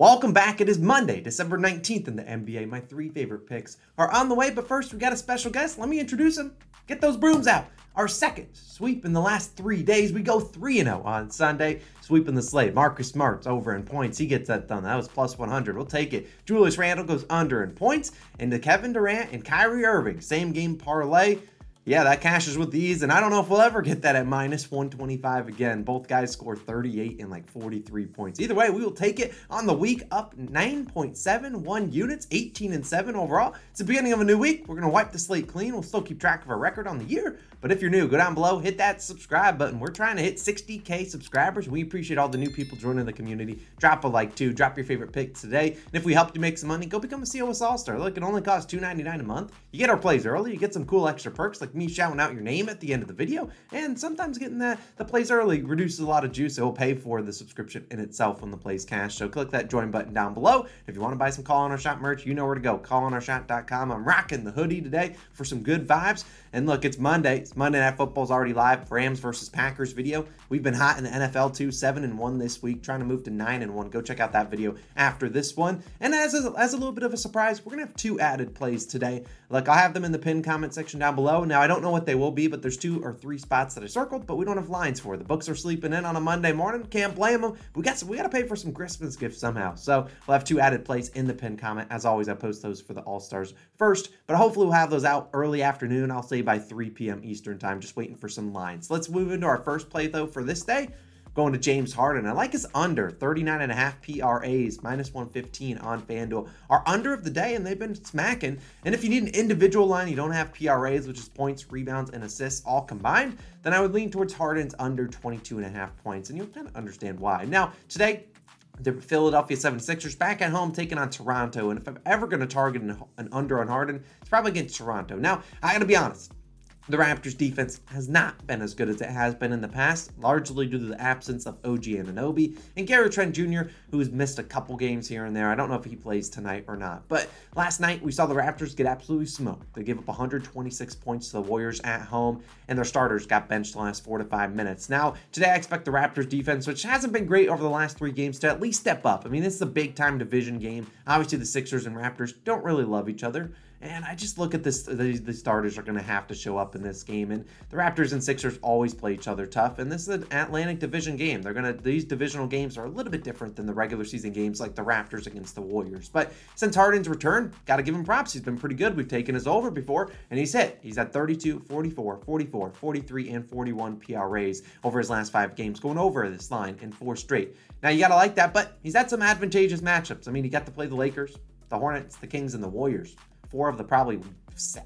Welcome back. It is Monday, December 19th in the NBA. My three favorite picks are on the way, but first we got a special guest. Let me introduce him. Get those brooms out. Our second sweep in the last three days. We go 3 0 on Sunday, sweeping the slate. Marcus Smart's over in points. He gets that done. That was plus 100. We'll take it. Julius Randle goes under in points. And the Kevin Durant and Kyrie Irving, same game parlay yeah, that cashes with these, and I don't know if we'll ever get that at minus 125 again. Both guys score 38 and like 43 points. Either way, we will take it on the week up 9.71 units, 18 and 7 overall. It's the beginning of a new week. We're gonna wipe the slate clean. We'll still keep track of our record on the year, but if you're new, go down below, hit that subscribe button. We're trying to hit 60k subscribers. We appreciate all the new people joining the community. Drop a like too. Drop your favorite pick today, and if we helped you make some money, go become a COS All Star. Look, it only costs 2.99 a month. You get our plays early. You get some cool extra perks like like me shouting out your name at the end of the video. And sometimes getting that the plays early reduces a lot of juice. It will pay for the subscription in itself when the plays cash. So click that join button down below. If you want to buy some Call on Our Shot merch, you know where to go. CallOnOurShot.com. I'm rocking the hoodie today for some good vibes. And look, it's Monday. It's Monday Night Football's already live. Rams versus Packers video. We've been hot in the NFL too, seven and one this week, trying to move to nine and one. Go check out that video after this one. And as a, as a little bit of a surprise, we're gonna have two added plays today. Look, I'll have them in the pinned comment section down below. Now I don't know what they will be, but there's two or three spots that I circled, but we don't have lines for. The books are sleeping in on a Monday morning. Can't blame them. We got some, we got to pay for some Christmas gifts somehow. So we'll have two added plays in the pinned comment. As always, I post those for the All Stars first, but hopefully we'll have those out early afternoon. I'll say by 3 p.m. Eastern time, just waiting for some lines. Let's move into our first play though for this day. Going to James Harden. I like his under 39 and a half PRAs, minus 115 on FanDuel. Our under of the day, and they've been smacking. And if you need an individual line, you don't have PRAs, which is points, rebounds, and assists all combined, then I would lean towards Harden's under 22 and a half points. And you'll kind of understand why. Now, today, the Philadelphia 76ers back at home taking on Toronto. And if I'm ever going to target an, an under on Harden, it's probably against Toronto. Now, I got to be honest the Raptors defense has not been as good as it has been in the past, largely due to the absence of OG Anunoby and Gary Trent Jr., who has missed a couple games here and there. I don't know if he plays tonight or not. But last night we saw the Raptors get absolutely smoked. They gave up 126 points to the Warriors at home, and their starters got benched the last four to five minutes. Now, today I expect the Raptors defense, which hasn't been great over the last three games, to at least step up. I mean, this is a big time division game. Obviously, the Sixers and Raptors don't really love each other. And I just look at this, the, the starters are going to have to show up in this game. And the Raptors and Sixers always play each other tough. And this is an Atlantic Division game. They're going to, these divisional games are a little bit different than the regular season games like the Raptors against the Warriors. But since Harden's return, got to give him props. He's been pretty good. We've taken his over before, and he's hit. He's at 32, 44, 44, 43, and 41 PRAs over his last five games, going over this line in four straight. Now, you got to like that, but he's had some advantageous matchups. I mean, he got to play the Lakers, the Hornets, the Kings, and the Warriors four of the probably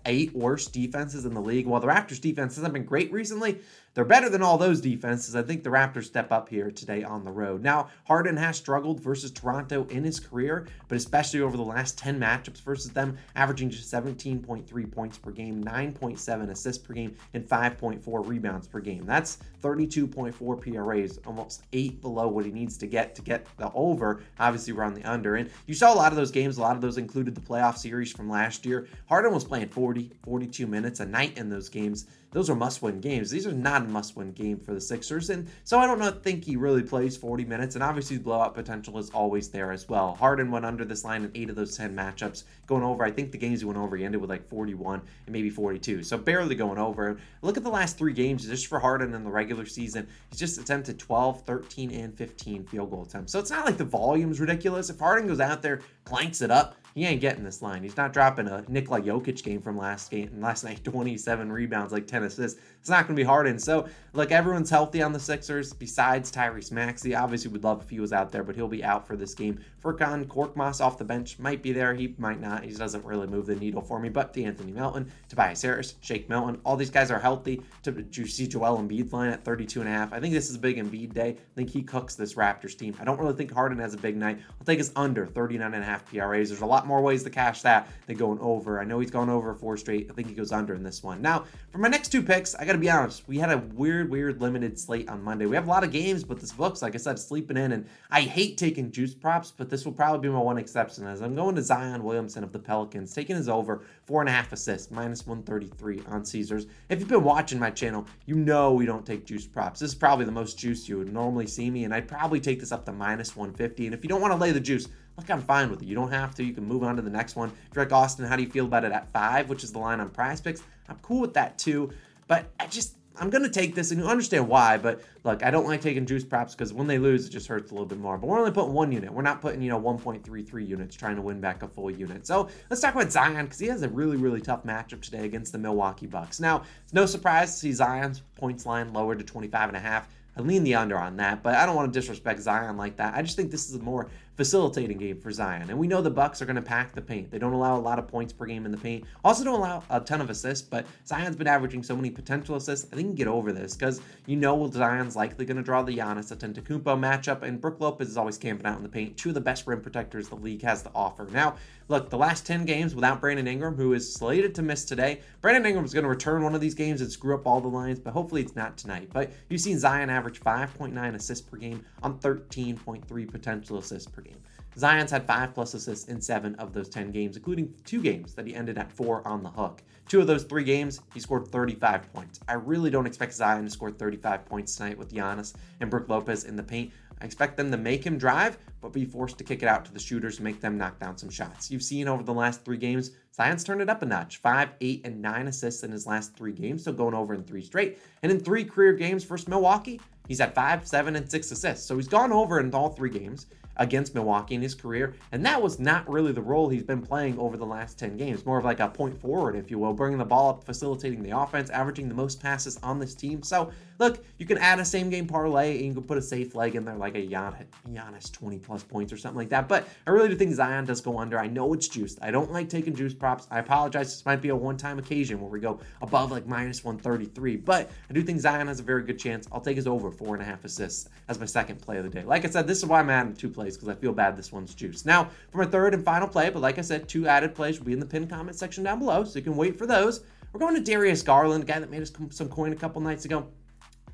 eight worst defenses in the league. While the Raptors defense hasn't been great recently, they're better than all those defenses. I think the Raptors step up here today on the road. Now, Harden has struggled versus Toronto in his career, but especially over the last 10 matchups versus them, averaging just 17.3 points per game, 9.7 assists per game, and 5.4 rebounds per game. That's 32.4 PRAs, almost eight below what he needs to get to get the over. Obviously, we're on the under. And you saw a lot of those games, a lot of those included the playoff series from last year. Harden was playing 40, 42 minutes a night in those games those are must win games. These are not a must win game for the Sixers. And so I don't think he really plays 40 minutes. And obviously, blowout potential is always there as well. Harden went under this line in eight of those 10 matchups. Going over, I think the games he went over, he ended with like 41 and maybe 42. So barely going over. Look at the last three games just for Harden in the regular season. He's just attempted 12, 13, and 15 field goal attempts. So it's not like the volume's ridiculous. If Harden goes out there, clanks it up, he ain't getting this line. He's not dropping a Nikola Jokic game from last game last night, 27 rebounds, like 10 assists. It's not going to be Harden. So, look, everyone's healthy on the Sixers besides Tyrese Maxey. Obviously, we would love if he was out there, but he'll be out for this game. Furkan Korkmaz off the bench might be there. He might not. He doesn't really move the needle for me. But the Anthony Melton, Tobias Harris, Shake Milton, all these guys are healthy. To you see Joel Embiid's line at 32 and a half. I think this is a big Embiid day. I think he cooks this Raptors team. I don't really think Harden has a big night. I'll take his under 39 and a half PRAs. There's a lot more ways to cash that than going over. I know he's going over four straight. I think he goes under in this one. Now, for my next two picks, I got to be honest. We had a weird, weird limited slate on Monday. We have a lot of games, but this book's, like I said, sleeping in. And I hate taking juice props, but this will probably be my one exception as I'm going to Zion Williamson of the Pelicans, taking his over four and a half assists, minus 133 on Caesars. If you've been watching my channel, you know we don't take juice props. This is probably the most juice you would normally see me, and I'd probably take this up to minus 150. And if you don't want to lay the juice, look, I'm fine with it. You don't have to. You can move on to the next one. If you're like Austin, how do you feel about it at five, which is the line on prize picks? I'm cool with that too. But I just I'm gonna take this and you understand why, but look, I don't like taking juice props because when they lose, it just hurts a little bit more. But we're only putting one unit. We're not putting, you know, 1.33 units trying to win back a full unit. So let's talk about Zion because he has a really, really tough matchup today against the Milwaukee Bucks. Now, it's no surprise to see Zion's points line lowered to 25 and a half. I lean the under on that, but I don't want to disrespect Zion like that. I just think this is a more facilitating game for Zion. And we know the Bucks are going to pack the paint. They don't allow a lot of points per game in the paint. Also don't allow a ton of assists, but Zion's been averaging so many potential assists. I think you can get over this because you know Zion's likely going to draw the Giannis Antetokounmpo matchup, and Brook Lopez is always camping out in the paint. Two of the best rim protectors the league has to offer. Now, look, the last 10 games without Brandon Ingram, who is slated to miss today. Brandon Ingram is going to return one of these games and screw up all the lines, but hopefully it's not tonight. But you've seen Zion average 5.9 assists per game on 13.3 potential assists per game. Zion's had five plus assists in seven of those 10 games, including two games that he ended at four on the hook. Two of those three games, he scored 35 points. I really don't expect Zion to score 35 points tonight with Giannis and Brook Lopez in the paint. I expect them to make him drive, but be forced to kick it out to the shooters make them knock down some shots. You've seen over the last three games, Zion's turned it up a notch. Five, eight, and nine assists in his last three games, so going over in three straight. And in three career games versus Milwaukee, he's had five, seven, and six assists. So he's gone over in all three games against Milwaukee in his career. And that was not really the role he's been playing over the last 10 games. More of like a point forward, if you will, bringing the ball up, facilitating the offense, averaging the most passes on this team. So, look, you can add a same game parlay and you can put a safe leg in there like a Giannis 20 plus points or something like that. But I really do think Zion does go under. I know it's juiced. I don't like taking juice props. I apologize. This might be a one time occasion where we go above like minus 133. But I do think Zion has a very good chance. I'll take his over four and a half assists as my second play of the day. Like I said, this is why I'm adding two plays because I feel bad this one's juiced. Now, for my third and final play, but like I said, two added plays will be in the pinned comment section down below, so you can wait for those. We're going to Darius Garland, a guy that made us some coin a couple nights ago.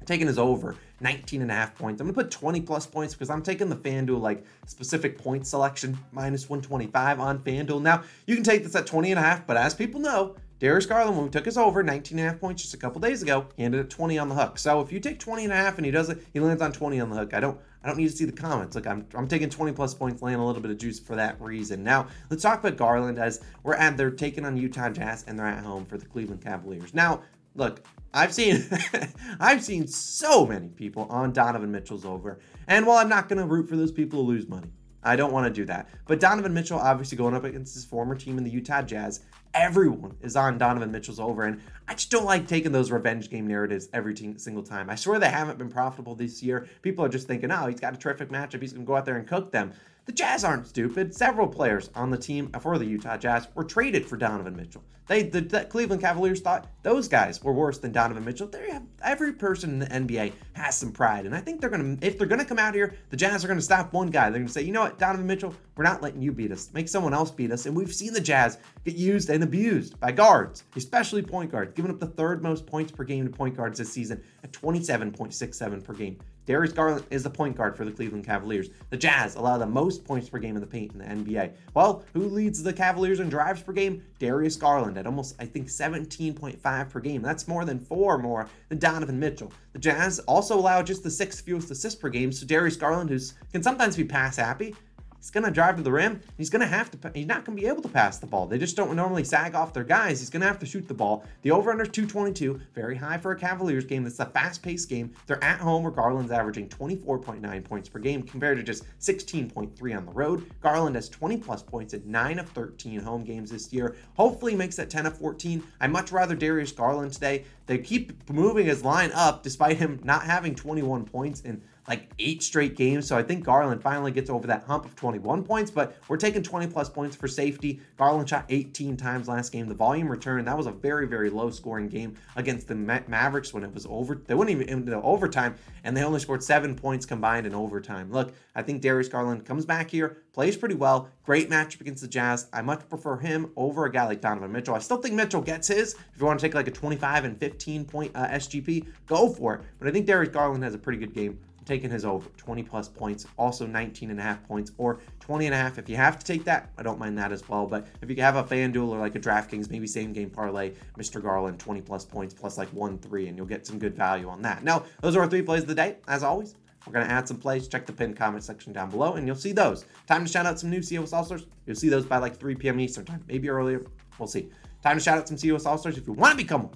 taking his over 19 and a half points. I'm gonna put 20 plus points because I'm taking the FanDuel like specific point selection minus 125 on FanDuel. Now you can take this at 20 and a half, but as people know, Darius Garland, when we took his over 19 and a half points just a couple days ago, he ended at 20 on the hook. So if you take 20 and a half and he does it, he lands on 20 on the hook. I don't I don't need to see the comments. Look, I'm, I'm taking 20 plus points, laying a little bit of juice for that reason. Now, let's talk about Garland as we're at, they're taking on Utah Jazz and they're at home for the Cleveland Cavaliers. Now, look, I've seen I've seen so many people on Donovan Mitchell's over. And while I'm not to root for those people to lose money, I don't want to do that. But Donovan Mitchell, obviously going up against his former team in the Utah Jazz, everyone is on Donovan Mitchell's over. And I just don't like taking those revenge game narratives every t- single time. I swear they haven't been profitable this year. People are just thinking, oh, he's got a terrific matchup. He's going to go out there and cook them. The Jazz aren't stupid. Several players on the team for the Utah Jazz were traded for Donovan Mitchell. They the, the Cleveland Cavaliers thought those guys were worse than Donovan Mitchell. They have every person in the NBA has some pride, and I think they're gonna if they're gonna come out here, the Jazz are gonna stop one guy. They're gonna say, you know what, Donovan Mitchell, we're not letting you beat us. Make someone else beat us. And we've seen the Jazz get used and abused by guards, especially point guards, giving up the third most points per game to point guards this season at 27.67 per game. Darius Garland is the point guard for the Cleveland Cavaliers. The Jazz allow the most points per game in the paint in the NBA. Well, who leads the Cavaliers in drives per game? Darius Garland at almost, I think, 17.5 per game. That's more than four more than Donovan Mitchell. The Jazz also allow just the sixth fewest assists per game, so Darius Garland, who can sometimes be pass happy, He's going to drive to the rim. He's going to have to, he's not going to be able to pass the ball. They just don't normally sag off their guys. He's going to have to shoot the ball. The over under 222, very high for a Cavaliers game. This is a fast paced game. They're at home where Garland's averaging 24.9 points per game compared to just 16.3 on the road. Garland has 20 plus points in 9 of 13 home games this year. Hopefully makes that 10 of 14. I much rather Darius Garland today. They keep moving his line up despite him not having 21 points in like eight straight games. So I think Garland finally gets over that hump of 21 points, but we're taking 20 plus points for safety. Garland shot 18 times last game. The volume return, that was a very, very low scoring game against the Ma- Mavericks when it was over. They wouldn't even into overtime, and they only scored seven points combined in overtime. Look, I think Darius Garland comes back here, plays pretty well. Great matchup against the Jazz. I much prefer him over a guy like Donovan Mitchell. I still think Mitchell gets his. If you want to take like a 25 and 15 point uh, SGP, go for it. But I think Darius Garland has a pretty good game taking his over 20 plus points, also 19 and a half points or 20 and a half. If you have to take that, I don't mind that as well. But if you have a FanDuel or like a DraftKings, maybe same game parlay, Mr. Garland 20 plus points plus like 1 3, and you'll get some good value on that. Now, those are our three plays of the day. As always, We're going to add some plays. Check the pinned comment section down below, and you'll see those. Time to shout out some new COS All Stars. You'll see those by like 3 p.m. Eastern Time, maybe earlier. We'll see. Time to shout out some COS All Stars. If you want to become one,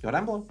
go down below.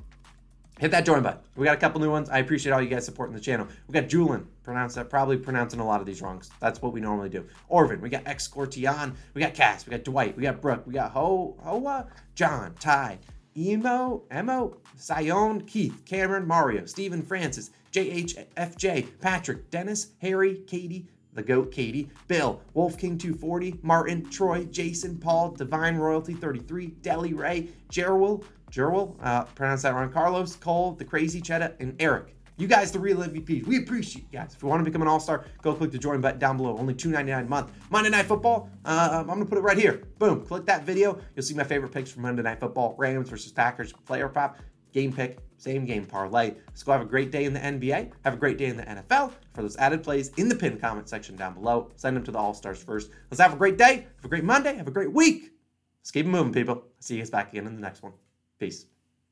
Hit that join button. We got a couple new ones. I appreciate all you guys supporting the channel. We got Julin, pronounce that probably pronouncing a lot of these wrongs. That's what we normally do. Orvin, we got X Cortion, we got Cass, we got Dwight, we got Brooke, we got Ho Hoa, John, Ty, Emo, Emo, Sion, Keith, Cameron, Mario, Stephen Francis, JHFJ, Patrick, Dennis, Harry, Katie, the GOAT Katie, Bill, Wolf King 240, Martin, Troy, Jason, Paul, Divine Royalty 33, Deli Ray, Jerwell, Jerwell, uh, pronounce that wrong, Carlos, Cole, The Crazy Cheddar, and Eric. You guys, the real MVPs. We appreciate you guys. If you want to become an all-star, go click the join button down below. Only $2.99 a month. Monday Night Football, uh, I'm going to put it right here. Boom. Click that video. You'll see my favorite picks from Monday Night Football. Rams versus Packers, player prop, game pick, same game parlay. Let's go have a great day in the NBA. Have a great day in the NFL. For those added plays in the pinned comment section down below, send them to the All-Stars first. Let's have a great day. Have a great Monday. Have a great week. Let's keep it moving, people. See you guys back again in the next one. Peace.